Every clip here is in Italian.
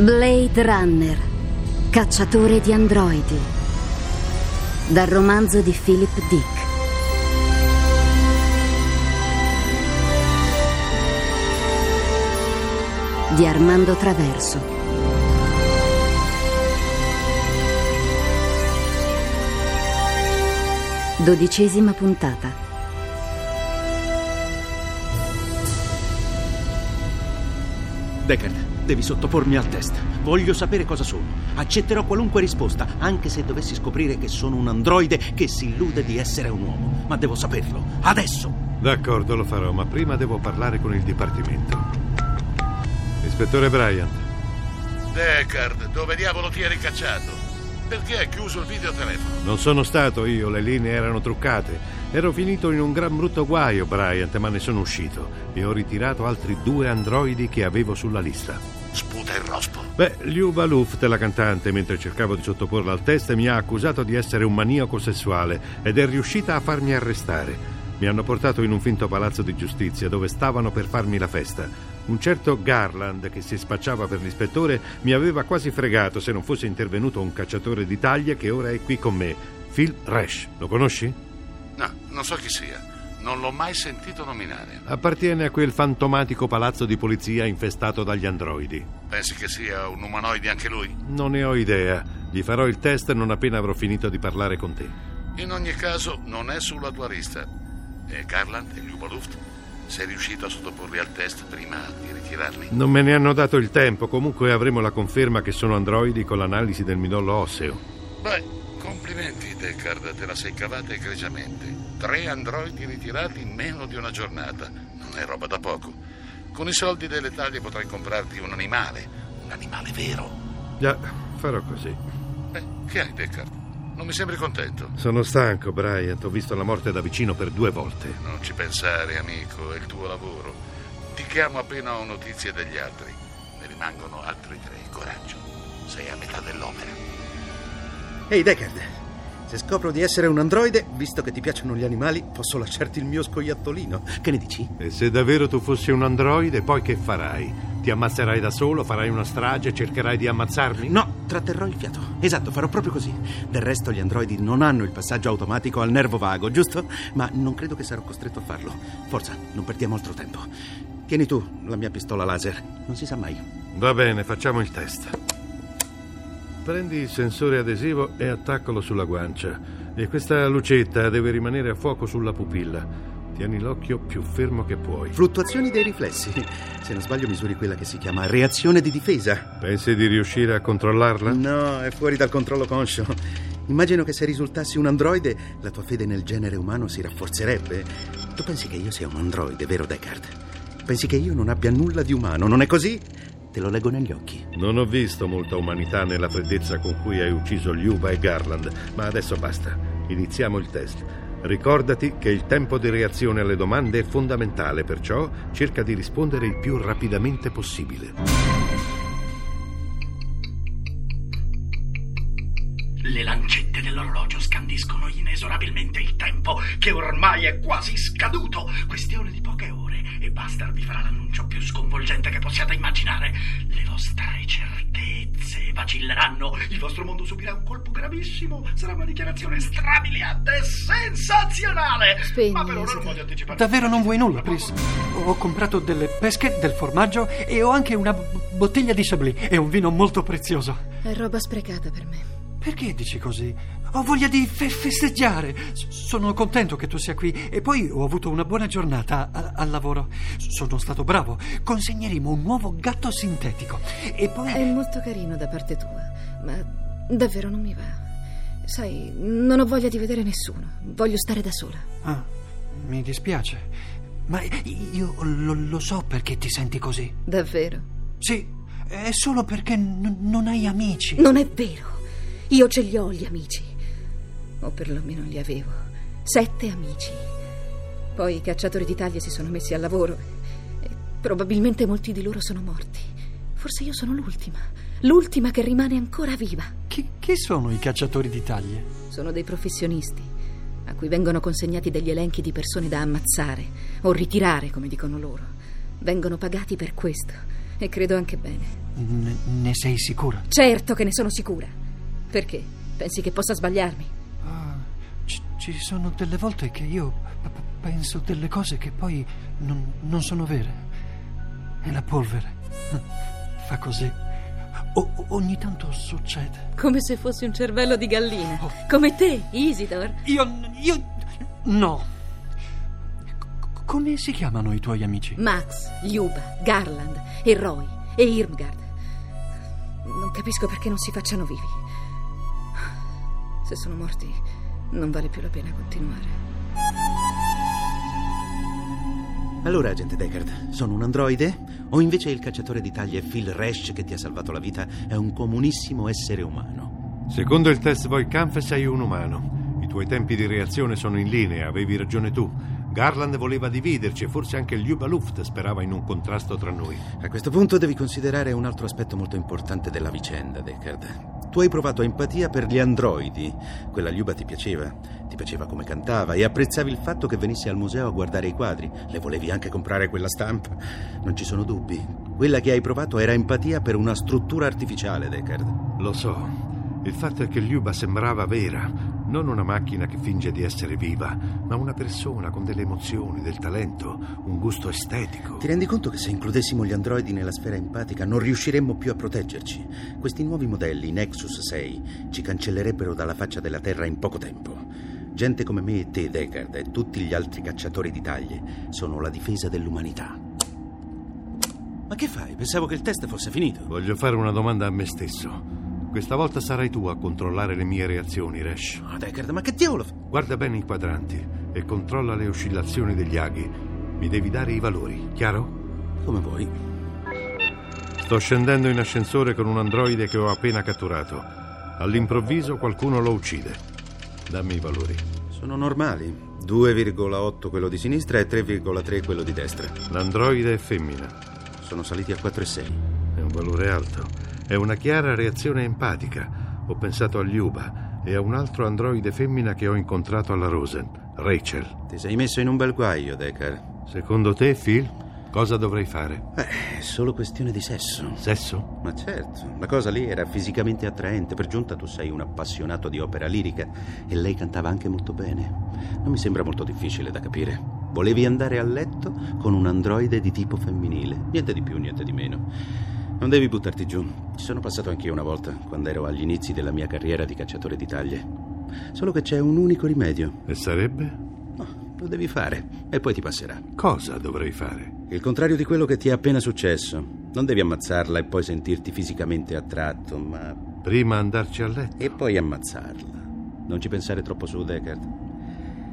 Blade Runner, cacciatore di androidi. Dal romanzo di Philip Dick. Di Armando Traverso. Dodicesima puntata. Deckard, devi sottopormi al test. Voglio sapere cosa sono. Accetterò qualunque risposta, anche se dovessi scoprire che sono un androide che si illude di essere un uomo. Ma devo saperlo. Adesso! D'accordo, lo farò, ma prima devo parlare con il Dipartimento. Ispettore Bryant. Deckard, dove diavolo ti eri cacciato? Perché hai chiuso il videotelefono? Non sono stato io, le linee erano truccate. Ero finito in un gran brutto guaio, Bryant, ma ne sono uscito e ho ritirato altri due androidi che avevo sulla lista. Sputa il rospo. Beh, Liuba Luft, la cantante, mentre cercavo di sottoporla al test, mi ha accusato di essere un maniaco sessuale ed è riuscita a farmi arrestare. Mi hanno portato in un finto palazzo di giustizia dove stavano per farmi la festa. Un certo Garland, che si spacciava per l'ispettore, mi aveva quasi fregato se non fosse intervenuto un cacciatore di taglia che ora è qui con me, Phil Rash. Lo conosci? No, non so chi sia. Non l'ho mai sentito nominare. Appartiene a quel fantomatico palazzo di polizia infestato dagli androidi. Pensi che sia un umanoide anche lui? Non ne ho idea. Gli farò il test non appena avrò finito di parlare con te. In ogni caso, non è sulla tua lista. E Garland e Luba Luft? Sei riuscito a sottoporli al test prima di ritirarli? Non me ne hanno dato il tempo. Comunque avremo la conferma che sono androidi con l'analisi del midollo osseo. Beh, complimenti, Deckard. Te la sei cavata egregiamente. Tre androidi ritirati in meno di una giornata. Non è roba da poco. Con i soldi delle taglie potrai comprarti un animale. Un animale vero. Già, farò così. Beh, che hai, Deckard? Non mi sembri contento. Sono stanco, Bryant. Ho visto la morte da vicino per due volte. Non ci pensare, amico, è il tuo lavoro. Ti chiamo appena ho notizie degli altri. Ne rimangono altri tre. Coraggio. Sei a metà dell'opera. Ehi, Deckard. Se scopro di essere un androide, visto che ti piacciono gli animali, posso lasciarti il mio scoiattolino. Che ne dici? E se davvero tu fossi un androide, poi che farai? Ti ammazzerai da solo, farai una strage, cercherai di ammazzarmi? No, tratterrò il fiato. Esatto, farò proprio così. Del resto gli androidi non hanno il passaggio automatico al nervo vago, giusto? Ma non credo che sarò costretto a farlo. Forza, non perdiamo altro tempo. Tieni tu la mia pistola laser. Non si sa mai. Va bene, facciamo il test. Prendi il sensore adesivo e attaccalo sulla guancia. E questa lucetta deve rimanere a fuoco sulla pupilla. Tieni l'occhio più fermo che puoi. Fluttuazioni dei riflessi. Se non sbaglio misuri quella che si chiama reazione di difesa. Pensi di riuscire a controllarla? No, è fuori dal controllo conscio. Immagino che se risultassi un androide, la tua fede nel genere umano si rafforzerebbe. Tu pensi che io sia un androide, vero Deckard? Pensi che io non abbia nulla di umano, non è così? Te lo leggo negli occhi. Non ho visto molta umanità nella freddezza con cui hai ucciso Liuba e Garland, ma adesso basta. Iniziamo il test. Ricordati che il tempo di reazione alle domande è fondamentale, perciò cerca di rispondere il più rapidamente possibile. Le lancette dell'orologio scandiscono inesorabilmente il tempo, che ormai è quasi scaduto. E Buster vi farà l'annuncio più sconvolgente che possiate immaginare. Le vostre certezze vacilleranno, il vostro mondo subirà un colpo gravissimo. Sarà una dichiarazione strabiliante e sensazionale. Spegni, Ma per ora non voglio anticipare. Davvero non vuoi nulla, Chris? Ho comprato delle pesche, del formaggio e ho anche una b- bottiglia di Chablis e un vino molto prezioso. È roba sprecata per me. Perché dici così? Ho voglia di fe- festeggiare. S- sono contento che tu sia qui e poi ho avuto una buona giornata a- al lavoro. S- sono stato bravo. Consegneremo un nuovo gatto sintetico. E poi... È molto carino da parte tua, ma davvero non mi va. Sai, non ho voglia di vedere nessuno. Voglio stare da sola. Ah, mi dispiace. Ma io lo, lo so perché ti senti così. Davvero? Sì, è solo perché n- non hai amici. Non è vero. Io ce li ho gli amici. O perlomeno li avevo. Sette amici. Poi i cacciatori di taglie si sono messi al lavoro e probabilmente molti di loro sono morti. Forse io sono l'ultima. L'ultima che rimane ancora viva. Chi, chi sono i cacciatori di taglie? Sono dei professionisti a cui vengono consegnati degli elenchi di persone da ammazzare o ritirare, come dicono loro. Vengono pagati per questo. E credo anche bene. Ne, ne sei sicura? Certo che ne sono sicura. Perché? Pensi che possa sbagliarmi? Ah, ci, ci sono delle volte che io p- penso delle cose che poi non, non sono vere. E la polvere fa così. O- ogni tanto succede. Come se fossi un cervello di gallina. Come te, Isidor. Io. io. no. C- come si chiamano i tuoi amici? Max, Liuba, Garland e Roy e Irmgard. Non capisco perché non si facciano vivi. Se sono morti, non vale più la pena continuare. Allora, agente Deckard, sono un androide? O invece il cacciatore di taglie Phil Resch che ti ha salvato la vita è un comunissimo essere umano? Secondo il test Voight-Kampf sei un umano. I tuoi tempi di reazione sono in linea, avevi ragione tu. Garland voleva dividerci e forse anche il Juba Luft sperava in un contrasto tra noi. A questo punto devi considerare un altro aspetto molto importante della vicenda, Deckard. Tu hai provato empatia per gli androidi. Quella Liuba ti piaceva. Ti piaceva come cantava e apprezzavi il fatto che venissi al museo a guardare i quadri. Le volevi anche comprare quella stampa. Non ci sono dubbi. Quella che hai provato era empatia per una struttura artificiale, Deckard. Lo so. Il fatto è che Liuba sembrava vera, non una macchina che finge di essere viva, ma una persona con delle emozioni, del talento, un gusto estetico. Ti rendi conto che se includessimo gli androidi nella sfera empatica non riusciremmo più a proteggerci? Questi nuovi modelli, Nexus 6, ci cancellerebbero dalla faccia della Terra in poco tempo. Gente come me e te, Deckard, e tutti gli altri cacciatori di taglie sono la difesa dell'umanità. Ma che fai? Pensavo che il test fosse finito. Voglio fare una domanda a me stesso. Questa volta sarai tu a controllare le mie reazioni, Resh. Oh, Deckard, ma che diavolo... Guarda bene i quadranti e controlla le oscillazioni degli aghi. Mi devi dare i valori, chiaro? Come vuoi. Sto scendendo in ascensore con un androide che ho appena catturato. All'improvviso qualcuno lo uccide. Dammi i valori. Sono normali. 2,8 quello di sinistra e 3,3 quello di destra. L'androide è femmina. Sono saliti a 4,6. È un valore alto. È una chiara reazione empatica. Ho pensato a Liuba e a un altro androide femmina che ho incontrato alla Rosen, Rachel. Ti sei messo in un bel guaio, Deckard. Secondo te, Phil, cosa dovrei fare? Eh, è solo questione di sesso. Sesso? Ma certo, la cosa lì era fisicamente attraente. Per giunta tu sei un appassionato di opera lirica e lei cantava anche molto bene. Non mi sembra molto difficile da capire. Volevi andare a letto con un androide di tipo femminile. Niente di più, niente di meno. Non devi buttarti giù. Ci sono passato anch'io una volta, quando ero agli inizi della mia carriera di cacciatore di taglie. Solo che c'è un unico rimedio. E sarebbe? No, lo devi fare e poi ti passerà. Cosa dovrei fare? Il contrario di quello che ti è appena successo. Non devi ammazzarla e poi sentirti fisicamente attratto, ma... Prima andarci a letto. E poi ammazzarla. Non ci pensare troppo su, Deckard.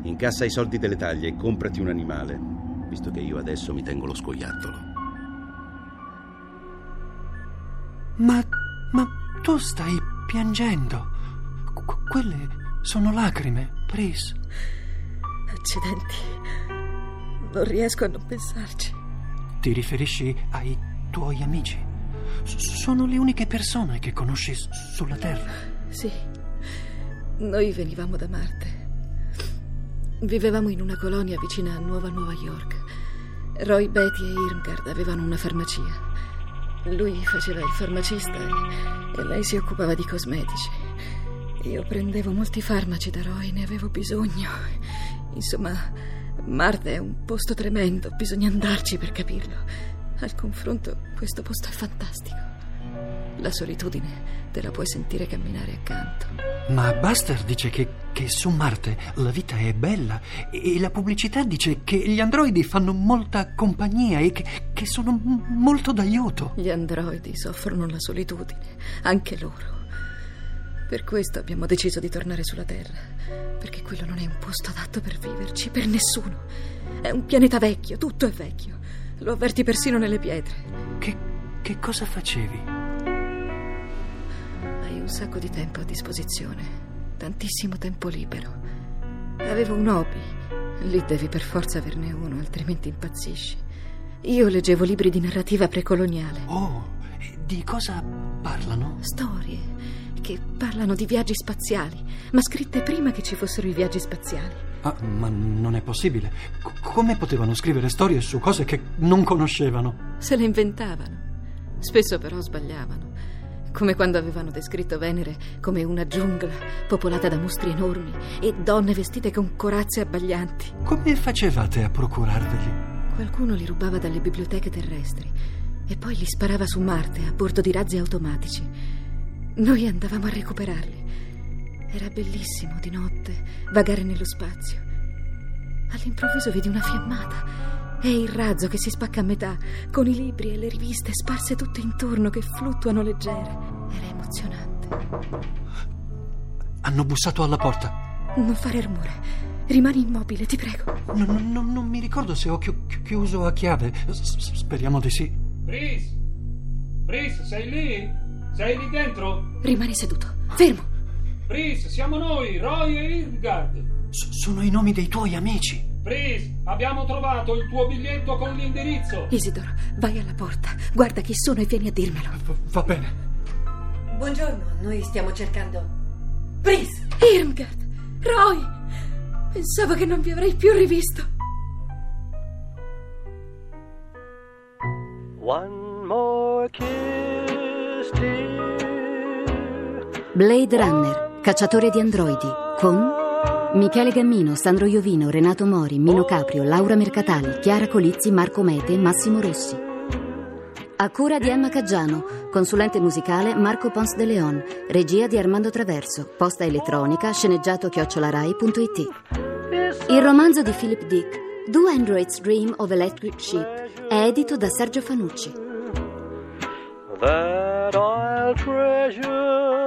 Incassa i soldi delle taglie e comprati un animale, visto che io adesso mi tengo lo scoiattolo. Ma. ma tu stai piangendo. Qu- quelle sono lacrime, Pris. Accidenti. Non riesco a non pensarci. Ti riferisci ai tuoi amici? S- sono le uniche persone che conosci s- sulla Terra. Sì. Noi venivamo da Marte. Vivevamo in una colonia vicina a Nuova Nuova York. Roy, Betty e Irmgard avevano una farmacia. Lui faceva il farmacista e, lei si occupava di cosmetici. Io prendevo molti farmaci da Roy, ne avevo bisogno. Insomma, Marte è un posto tremendo, bisogna andarci per capirlo. Al confronto, questo posto è fantastico. La solitudine te la puoi sentire camminare accanto. Ma Buster dice che, che su Marte la vita è bella e la pubblicità dice che gli androidi fanno molta compagnia e che, che sono m- molto d'aiuto. Gli androidi soffrono la solitudine, anche loro. Per questo abbiamo deciso di tornare sulla Terra, perché quello non è un posto adatto per viverci, per nessuno. È un pianeta vecchio, tutto è vecchio. Lo avverti persino nelle pietre. Che, che cosa facevi? Un sacco di tempo a disposizione, tantissimo tempo libero. Avevo un hobby. Lì devi per forza averne uno, altrimenti impazzisci. Io leggevo libri di narrativa precoloniale. Oh, di cosa parlano? Storie che parlano di viaggi spaziali, ma scritte prima che ci fossero i viaggi spaziali. Ah, ma non è possibile. C- come potevano scrivere storie su cose che non conoscevano? Se le inventavano. Spesso però sbagliavano, come quando avevano descritto Venere come una giungla popolata da mostri enormi e donne vestite con corazze abbaglianti. Come facevate a procurarveli? Qualcuno li rubava dalle biblioteche terrestri e poi li sparava su Marte a bordo di razzi automatici. Noi andavamo a recuperarli. Era bellissimo di notte vagare nello spazio. All'improvviso vedi una fiammata. È il razzo che si spacca a metà, con i libri e le riviste sparse tutte intorno che fluttuano leggere. Era emozionante. Hanno bussato alla porta. Non fare rumore. Rimani immobile, ti prego. No, no, no, non mi ricordo se ho chi- chi- chiuso a chiave. S- speriamo di sì. Pris! Pris, sei lì? Sei lì dentro? Rimani seduto. Fermo. Pris, siamo noi, Roy e Irmgard. S- sono i nomi dei tuoi amici. Pris, abbiamo trovato il tuo biglietto con l'indirizzo. Isidoro, vai alla porta. Guarda chi sono e vieni a dirmelo. V- va bene. Buongiorno, noi stiamo cercando. Pris! Irmgard! Roy! Pensavo che non vi avrei più rivisto. One more kiss, dear. Blade Runner, cacciatore di androidi, con Michele Gammino, Sandro Iovino, Renato Mori, Mino Caprio, Laura Mercatali, Chiara Colizzi, Marco Mete Massimo Rossi. A cura di Emma Caggiano, consulente musicale Marco Pons de Leon, regia di Armando Traverso, posta elettronica, sceneggiato chiocciolarai.it. Il romanzo di Philip Dick, Do Androids Dream of Electric Sheep, è edito da Sergio Fanucci. That I'll treasure